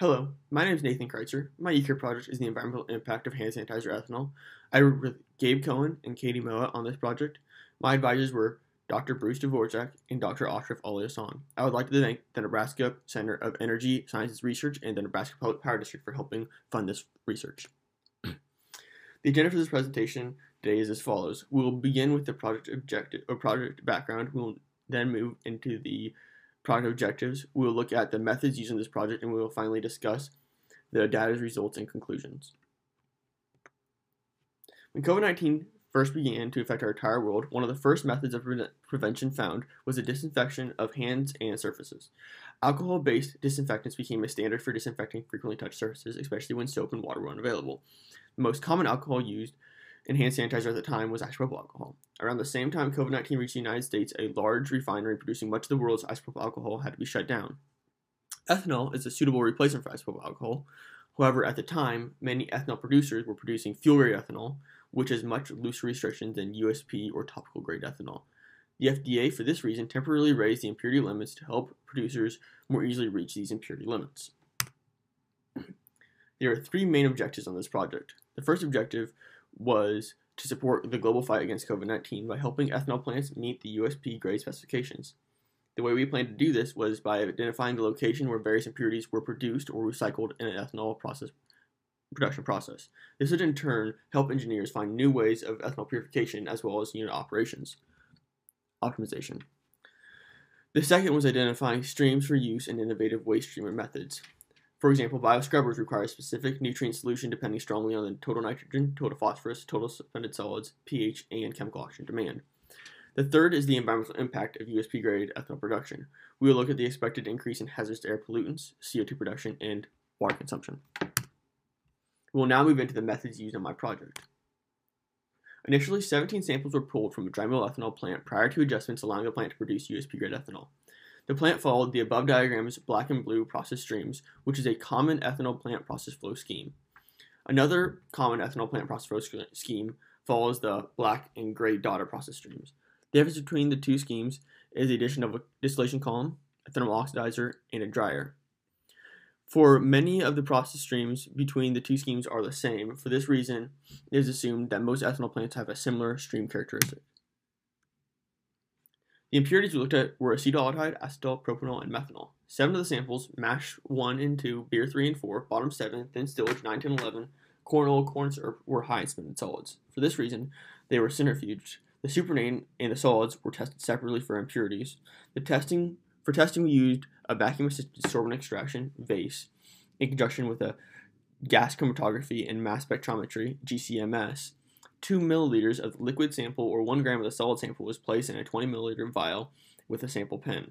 Hello, my name is Nathan Kreitzer. My UCARE project is the environmental impact of hand sanitizer ethanol. I worked with Gabe Cohen and Katie Moa on this project. My advisors were Dr. Bruce Dvorak and Dr. Ashraf Aly Hassan. I would like to thank the Nebraska Center of Energy Sciences Research and the Nebraska Public Power District for helping fund this research. the agenda for this presentation today is as follows. We will begin with the project objective or project background. We will then move into the project objectives. We will look at the methods used in this project, and we will finally discuss the data's results and conclusions. When COVID 19 first began to affect our entire world, one of the first methods of pre- prevention found was the disinfection of hands and surfaces. Alcohol based disinfectants became a standard for disinfecting frequently touched surfaces, especially when soap and water were unavailable. The most common alcohol used in hand sanitizer at the time was isopropyl alcohol. Around the same time COVID 19 reached the United States, a large refinery producing much of the world's isopropyl alcohol had to be shut down. Ethanol is a suitable replacement for isopropyl alcohol. However, at the time, many ethanol producers were producing fuel grade ethanol, which has much looser restrictions than USP or topical grade ethanol. The FDA, for this reason, temporarily raised the impurity limits to help producers more easily reach these impurity limits. There are three main objectives on this project. The first objective was to support the global fight against COVID 19 by helping ethanol plants meet the USP grade specifications. The way we planned to do this was by identifying the location where various impurities were produced or recycled in an ethanol process production process. This would in turn help engineers find new ways of ethanol purification as well as unit operations optimization. The second was identifying streams for use in innovative waste treatment methods. For example, bioscrubbers require a specific nutrient solution depending strongly on the total nitrogen, total phosphorus, total suspended solids, pH, and chemical oxygen demand. The third is the environmental impact of USP grade ethanol production. We will look at the expected increase in hazardous air pollutants, CO2 production, and water consumption. We will now move into the methods used in my project. Initially, 17 samples were pulled from a dry mill ethanol plant prior to adjustments allowing the plant to produce USP grade ethanol. The plant followed the above diagram's black and blue process streams, which is a common ethanol plant process flow scheme. Another common ethanol plant process flow scheme follows the black and gray dotted process streams. The difference between the two schemes is the addition of a distillation column, a thermal oxidizer, and a dryer. For many of the process streams between the two schemes are the same. For this reason, it is assumed that most ethanol plants have a similar stream characteristic. The impurities we looked at were acetaldehyde, acetal, propanol, and methanol. Seven of the samples, mash 1 and 2, beer 3 and 4, bottom 7, thin stillage 9, 10, 11, corn oil, corn syrup were high in suspended solids. For this reason, they were centrifuged. The supernatant and the solids were tested separately for impurities. The testing for testing we used a vacuum assisted sorbent extraction, VASE, in conjunction with a gas chromatography and mass spectrometry, GCMS, 2 milliliters of the liquid sample or 1 gram of the solid sample was placed in a 20 milliliter vial with a sample pen.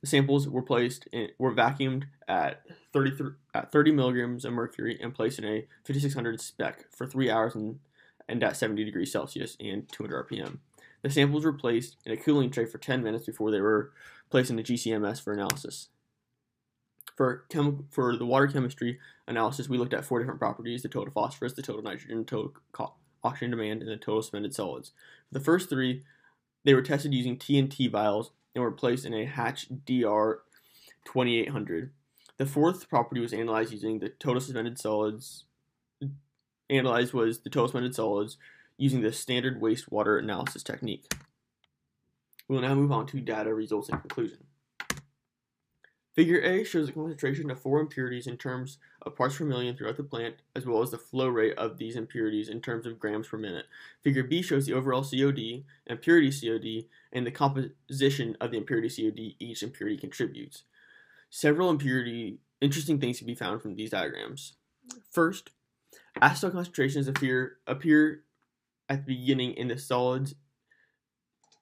The samples were placed in, were vacuumed at 30, at 30 milligrams of mercury and placed in a 5600 spec for 3 hours and, and at 70 degrees Celsius and 200 RPM. The samples were placed in a cooling tray for 10 minutes before they were placed in the GCMS for analysis. For, chem- for the water chemistry analysis, we looked at four different properties the total phosphorus, the total nitrogen, total oxygen demand, and the total suspended solids. For the first three, they were tested using TNT vials and were placed in a Hach DR 2800. The fourth property was analyzed using the total suspended solids. Analyzed was the total suspended solids using the standard wastewater analysis technique. We will now move on to data results and conclusion. Figure A shows the concentration of four impurities in terms of parts per million throughout the plant, as well as the flow rate of these impurities in terms of grams per minute. Figure B shows the overall COD, impurity COD, and the composition of the impurity COD each impurity contributes. Several impurity interesting things can be found from these diagrams. First, acetal concentrations appear appear at the beginning in the solids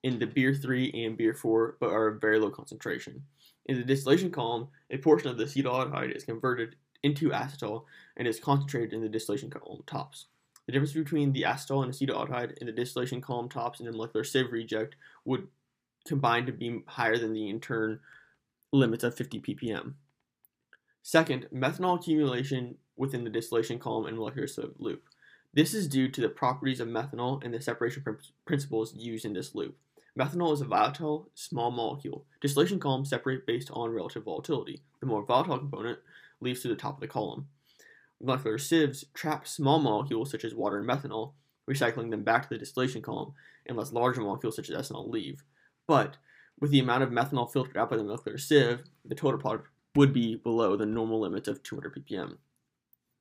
in the beer 3 and beer 4, but are very low concentration. In the distillation column, a portion of the acetaldehyde is converted into acetal and is concentrated in the distillation column tops. The difference between the acetal and acetaldehyde in the distillation column tops and the molecular sieve reject would combine to be higher than the interim limits of 50 ppm. Second, methanol accumulation within the distillation column and molecular sieve loop. This is due to the properties of methanol and the separation principles used in this loop. Methanol is a volatile, small molecule. Distillation columns separate based on relative volatility. The more volatile component leaves to the top of the column. Molecular sieves trap small molecules such as water and methanol, recycling them back to the distillation column, and lets larger molecules such as ethanol leave. But with the amount of methanol filtered out by the molecular sieve, the total product would be below the normal limits of 200 ppm.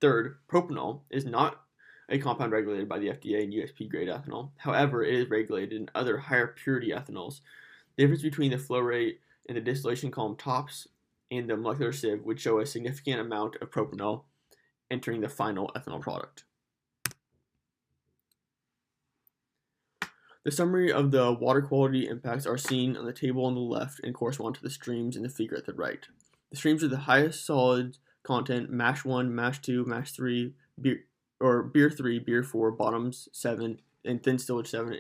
Third, propanol is not a compound regulated by the FDA and USP grade ethanol. However, it is regulated in other higher purity ethanols. The difference between the flow rate in the distillation column tops and the molecular sieve would show a significant amount of propanol entering the final ethanol product. The summary of the water quality impacts are seen on the table on the left and correspond to the streams in the figure at the right. The streams are the highest solid content mash 1, mash 2, mash 3, beer, or beer 3, beer 4, bottoms 7, and thin stillage 7,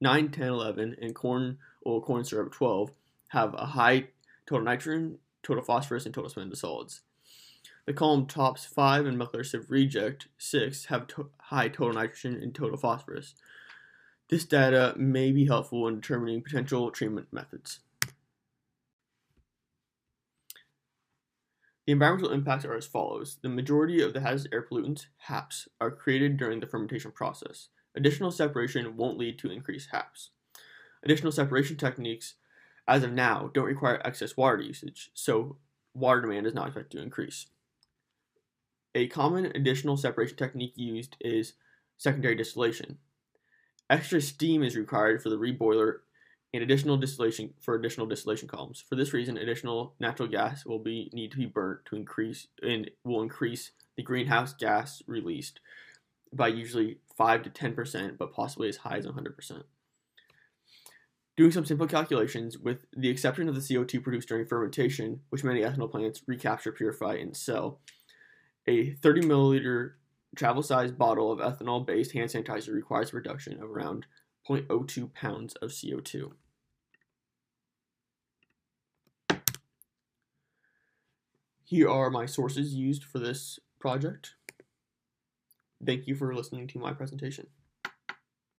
9, 10, 11, and corn oil corn syrup 12 have a high total nitrogen, total phosphorus, and total spin solids. The column tops 5 and molecular sieve reject 6 have to- high total nitrogen and total phosphorus. This data may be helpful in determining potential treatment methods. The environmental impacts are as follows. The majority of the hazardous air pollutants, HAPs, are created during the fermentation process. Additional separation won't lead to increased HAPs. Additional separation techniques, as of now, don't require excess water usage, so water demand is not expected to increase. A common additional separation technique used is secondary distillation. Extra steam is required for the reboiler and additional distillation for additional distillation columns. For this reason, additional natural gas will be need to be burnt to increase and will increase the greenhouse gas released by usually 5 to 10%, but possibly as high as 100%. Doing some simple calculations, with the exception of the CO2 produced during fermentation, which many ethanol plants recapture, purify, and sell, a 30 milliliter travel sized bottle of ethanol based hand sanitizer requires a reduction of around 0.02 pounds of CO2. Here are my sources used for this project. Thank you for listening to my presentation.